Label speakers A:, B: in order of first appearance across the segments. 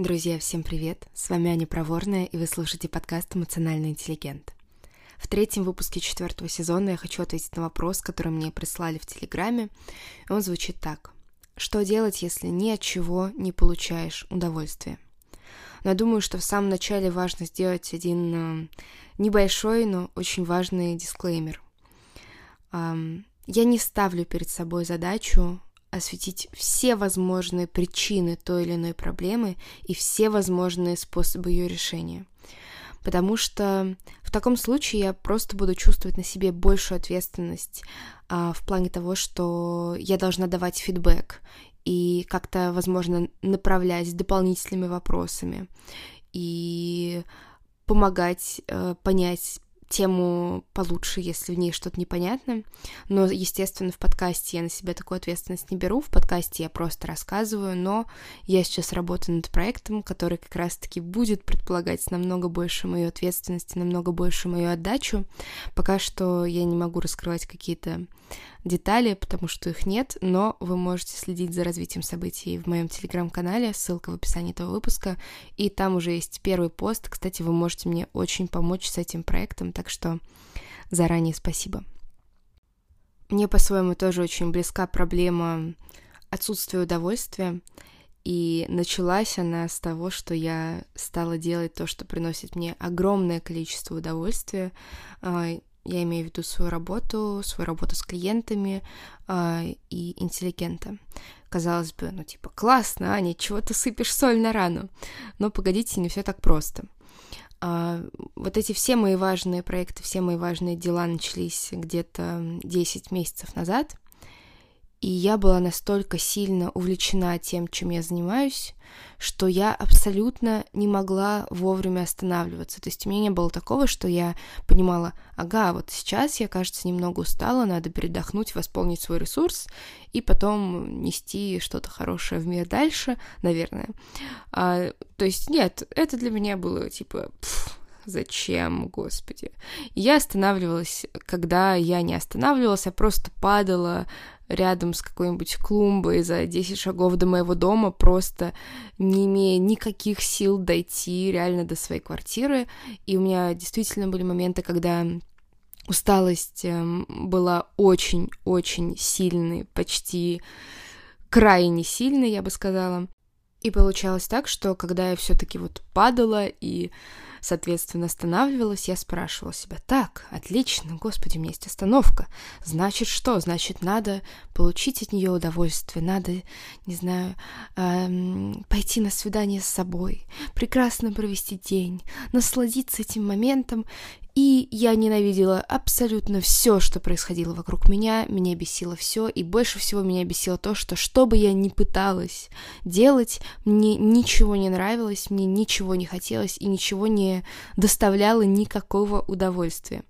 A: Друзья, всем привет! С вами Аня Проворная, и вы слушаете подкаст «Эмоциональный интеллигент». В третьем выпуске четвертого сезона я хочу ответить на вопрос, который мне прислали в Телеграме. Он звучит так. Что делать, если ни от чего не получаешь удовольствия? Но я думаю, что в самом начале важно сделать один э, небольшой, но очень важный дисклеймер. Я не ставлю перед собой задачу осветить все возможные причины той или иной проблемы и все возможные способы ее решения. Потому что в таком случае я просто буду чувствовать на себе большую ответственность а, в плане того, что я должна давать фидбэк и как-то, возможно, направлять дополнительными вопросами и помогать э, понять тему получше, если в ней что-то непонятно. Но, естественно, в подкасте я на себя такую ответственность не беру. В подкасте я просто рассказываю, но я сейчас работаю над проектом, который как раз-таки будет предполагать намного больше мою ответственность, намного больше мою отдачу. Пока что я не могу раскрывать какие-то детали, потому что их нет, но вы можете следить за развитием событий в моем телеграм-канале, ссылка в описании этого выпуска, и там уже есть первый пост. Кстати, вы можете мне очень помочь с этим проектом, так что заранее спасибо. Мне по-своему тоже очень близка проблема отсутствия удовольствия, и началась она с того, что я стала делать то, что приносит мне огромное количество удовольствия. А, я имею в виду свою работу, свою работу с клиентами э, и интеллигента. Казалось бы, ну типа, классно, Аня, чего ты сыпешь соль на рану? Но погодите, не все так просто. А, вот эти все мои важные проекты, все мои важные дела начались где-то 10 месяцев назад — и я была настолько сильно увлечена тем, чем я занимаюсь, что я абсолютно не могла вовремя останавливаться. То есть у меня не было такого, что я понимала, ага, вот сейчас я, кажется, немного устала, надо передохнуть, восполнить свой ресурс и потом нести что-то хорошее в мир дальше, наверное. А, то есть нет, это для меня было типа... Пфф, Зачем, господи? Я останавливалась, когда я не останавливалась, а просто падала рядом с какой-нибудь клумбой за 10 шагов до моего дома, просто не имея никаких сил дойти реально до своей квартиры. И у меня действительно были моменты, когда усталость эм, была очень-очень сильной, почти крайне сильной, я бы сказала. И получалось так, что когда я все-таки вот падала и соответственно, останавливалась, я спрашивала себя, так, отлично, господи, у меня есть остановка, значит что? Значит, надо получить от нее удовольствие, надо, не знаю, эм, пойти на свидание с собой, прекрасно провести день, насладиться этим моментом и я ненавидела абсолютно все, что происходило вокруг меня, меня бесило все, и больше всего меня бесило то, что что бы я ни пыталась делать, мне ничего не нравилось, мне ничего не хотелось и ничего не доставляло никакого удовольствия.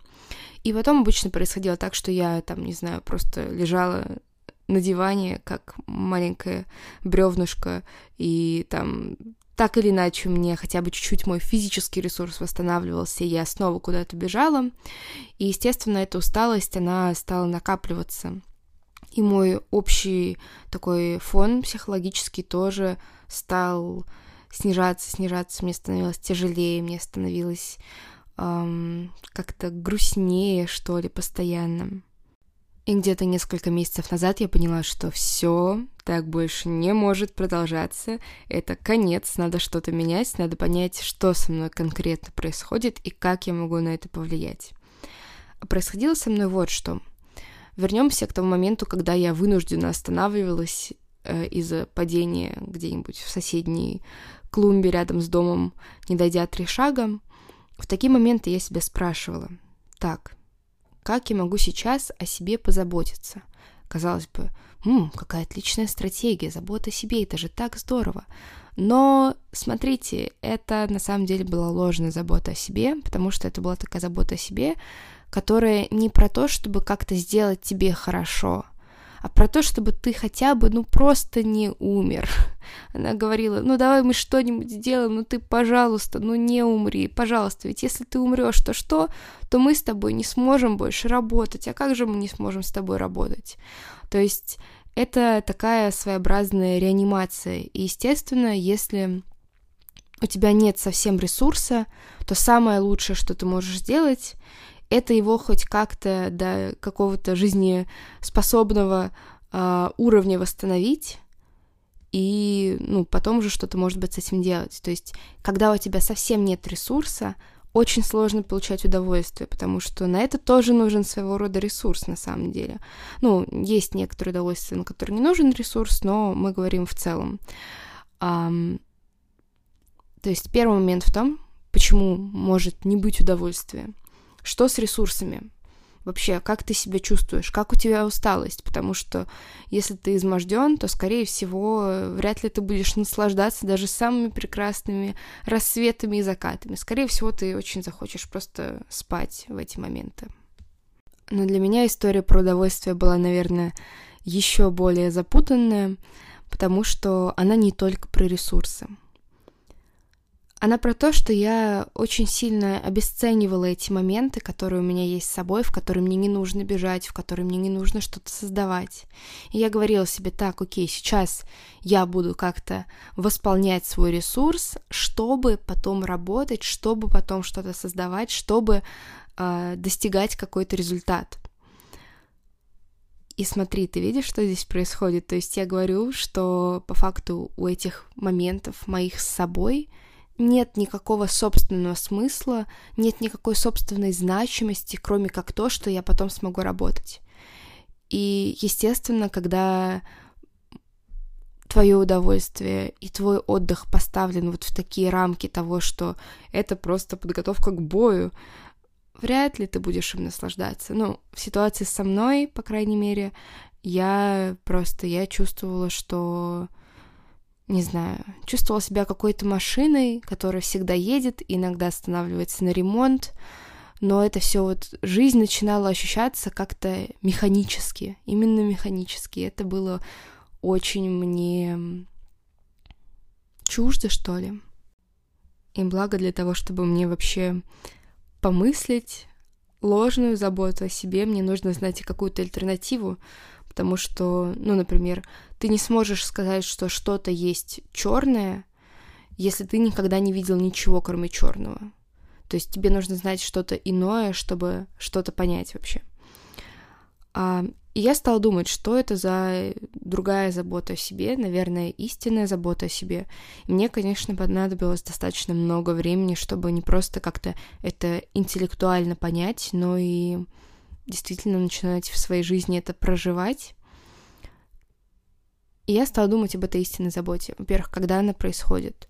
A: И потом обычно происходило так, что я там, не знаю, просто лежала на диване, как маленькая бревнышко, и там так или иначе мне хотя бы чуть-чуть мой физический ресурс восстанавливался, и я снова куда-то бежала. И, естественно, эта усталость, она стала накапливаться. И мой общий такой фон психологический тоже стал снижаться, снижаться. Мне становилось тяжелее, мне становилось эм, как-то грустнее, что ли, постоянно. И где-то несколько месяцев назад я поняла, что все так больше не может продолжаться. Это конец, надо что-то менять, надо понять, что со мной конкретно происходит и как я могу на это повлиять. Происходило со мной вот что. Вернемся к тому моменту, когда я вынужденно останавливалась э, из-за падения где-нибудь в соседней клумбе рядом с домом, не дойдя три шага. В такие моменты я себя спрашивала, так, как я могу сейчас о себе позаботиться? Казалось бы, М, какая отличная стратегия, забота о себе, это же так здорово. Но, смотрите, это на самом деле была ложная забота о себе, потому что это была такая забота о себе, которая не про то, чтобы как-то сделать тебе хорошо, а про то, чтобы ты хотя бы, ну, просто не умер. Она говорила, ну, давай мы что-нибудь сделаем, ну, ты, пожалуйста, ну, не умри, пожалуйста, ведь если ты умрешь, то что? То мы с тобой не сможем больше работать, а как же мы не сможем с тобой работать? То есть это такая своеобразная реанимация. И, естественно, если у тебя нет совсем ресурса, то самое лучшее, что ты можешь сделать, это его хоть как-то до какого-то жизнеспособного э, уровня восстановить, и, ну, потом уже что-то, может быть, с этим делать. То есть, когда у тебя совсем нет ресурса, очень сложно получать удовольствие, потому что на это тоже нужен своего рода ресурс на самом деле. Ну, есть некоторые удовольствия, на которые не нужен ресурс, но мы говорим в целом. Um, то есть первый момент в том, почему может не быть удовольствия. Что с ресурсами? Вообще, как ты себя чувствуешь? Как у тебя усталость? Потому что если ты изможден, то, скорее всего, вряд ли ты будешь наслаждаться даже самыми прекрасными рассветами и закатами. Скорее всего, ты очень захочешь просто спать в эти моменты. Но для меня история про удовольствие была, наверное, еще более запутанная, потому что она не только про ресурсы. Она про то, что я очень сильно обесценивала эти моменты, которые у меня есть с собой, в которые мне не нужно бежать, в которые мне не нужно что-то создавать. И я говорила себе, так, окей, сейчас я буду как-то восполнять свой ресурс, чтобы потом работать, чтобы потом что-то создавать, чтобы э, достигать какой-то результат. И смотри, ты видишь, что здесь происходит? То есть я говорю, что по факту у этих моментов моих с собой — нет никакого собственного смысла, нет никакой собственной значимости, кроме как то, что я потом смогу работать. И, естественно, когда твое удовольствие и твой отдых поставлен вот в такие рамки того, что это просто подготовка к бою, вряд ли ты будешь им наслаждаться. Ну, в ситуации со мной, по крайней мере, я просто, я чувствовала, что не знаю, чувствовала себя какой-то машиной, которая всегда едет, иногда останавливается на ремонт, но это все вот жизнь начинала ощущаться как-то механически, именно механически. Это было очень мне чуждо, что ли. И благо для того, чтобы мне вообще помыслить ложную заботу о себе, мне нужно знать какую-то альтернативу, потому что, ну, например, ты не сможешь сказать, что что-то есть черное, если ты никогда не видел ничего, кроме черного. То есть тебе нужно знать что-то иное, чтобы что-то понять вообще. А, и я стала думать, что это за другая забота о себе, наверное, истинная забота о себе. И мне, конечно, понадобилось достаточно много времени, чтобы не просто как-то это интеллектуально понять, но и действительно начинать в своей жизни это проживать. И я стала думать об этой истинной заботе. Во-первых, когда она происходит.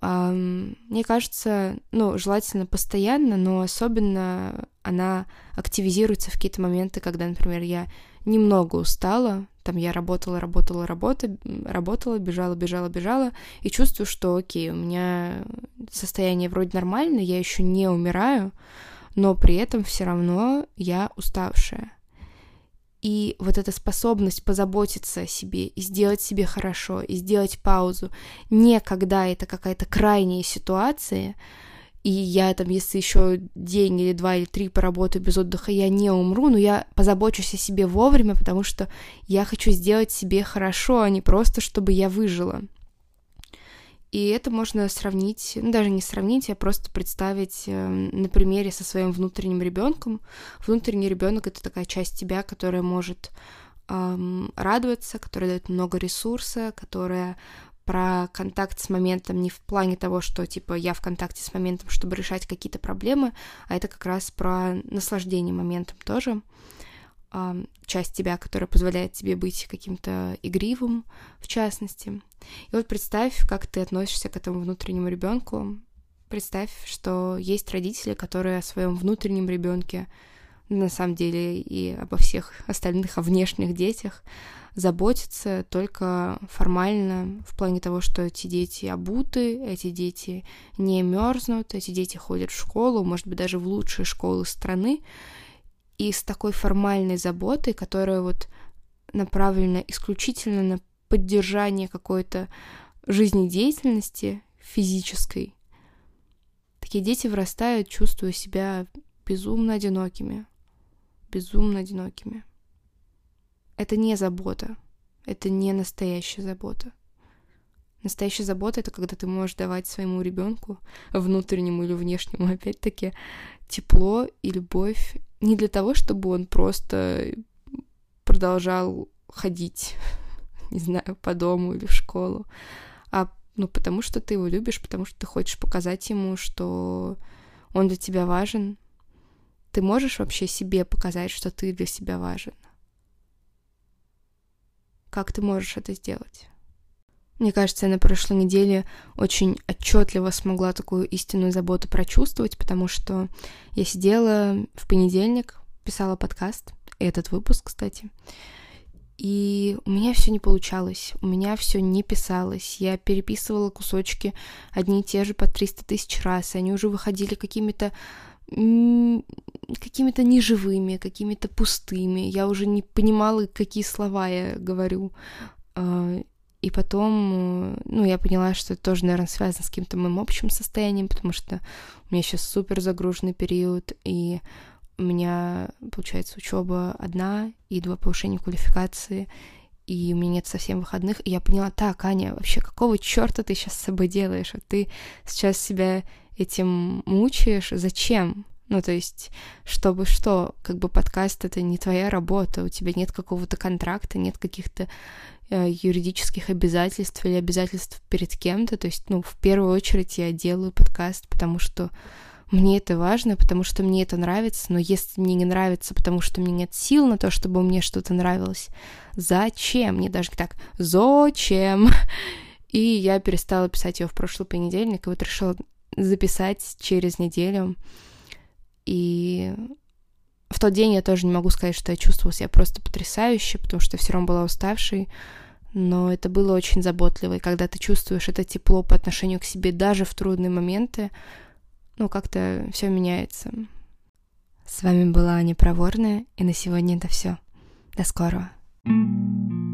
A: Мне кажется, ну, желательно постоянно, но особенно она активизируется в какие-то моменты, когда, например, я немного устала, там я работала, работала, работа, работала, бежала, бежала, бежала, и чувствую, что, окей, у меня состояние вроде нормальное, я еще не умираю, но при этом все равно я уставшая. И вот эта способность позаботиться о себе и сделать себе хорошо, и сделать паузу, не когда это какая-то крайняя ситуация, и я там, если еще день или два или три поработаю без отдыха, я не умру, но я позабочусь о себе вовремя, потому что я хочу сделать себе хорошо, а не просто, чтобы я выжила. И это можно сравнить, ну, даже не сравнить, а просто представить э, на примере со своим внутренним ребенком. Внутренний ребенок это такая часть тебя, которая может эм, радоваться, которая дает много ресурса, которая про контакт с моментом не в плане того, что типа я в контакте с моментом, чтобы решать какие-то проблемы, а это как раз про наслаждение моментом тоже часть тебя, которая позволяет тебе быть каким-то игривым, в частности. И вот представь, как ты относишься к этому внутреннему ребенку. Представь, что есть родители, которые о своем внутреннем ребенке, на самом деле и обо всех остальных, о внешних детях, заботятся только формально, в плане того, что эти дети обуты, эти дети не мерзнут, эти дети ходят в школу, может быть, даже в лучшие школы страны, и с такой формальной заботой, которая вот направлена исключительно на поддержание какой-то жизнедеятельности физической, такие дети вырастают, чувствуя себя безумно одинокими, безумно одинокими. Это не забота, это не настоящая забота. Настоящая забота — это когда ты можешь давать своему ребенку, внутреннему или внешнему, опять-таки, тепло и любовь не для того, чтобы он просто продолжал ходить, не знаю, по дому или в школу, а ну, потому что ты его любишь, потому что ты хочешь показать ему, что он для тебя важен. Ты можешь вообще себе показать, что ты для себя важен? Как ты можешь это сделать? Мне кажется, я на прошлой неделе очень отчетливо смогла такую истинную заботу прочувствовать, потому что я сидела в понедельник, писала подкаст, этот выпуск, кстати, и у меня все не получалось, у меня все не писалось. Я переписывала кусочки одни и те же по 300 тысяч раз, и они уже выходили какими-то какими-то неживыми, какими-то пустыми. Я уже не понимала, какие слова я говорю. И потом, э, ну, я поняла, что это тоже, наверное, связано с каким-то моим общим состоянием, потому что у меня сейчас супер загруженный период, и у меня, получается, учеба одна и два повышения квалификации, и у меня нет совсем выходных, и я поняла, так, Аня, вообще какого черта ты сейчас с собой делаешь? А ты сейчас себя этим мучаешь? Зачем? Ну, то есть, чтобы что, как бы подкаст это не твоя работа, у тебя нет какого-то контракта, нет каких-то Э, юридических обязательств или обязательств перед кем-то. То есть, ну, в первую очередь я делаю подкаст, потому что мне это важно, потому что мне это нравится, но если мне не нравится, потому что меня нет сил на то, чтобы мне что-то нравилось, зачем? Мне даже так, зачем? И я перестала писать ее в прошлый понедельник, и вот решила записать через неделю. И в тот день я тоже не могу сказать, что я чувствовала себя просто потрясающе, потому что все равно была уставшей, но это было очень заботливо, и когда ты чувствуешь это тепло по отношению к себе даже в трудные моменты, ну, как-то все меняется. С вами была Аня Проворная, и на сегодня это все. До скорого. thank you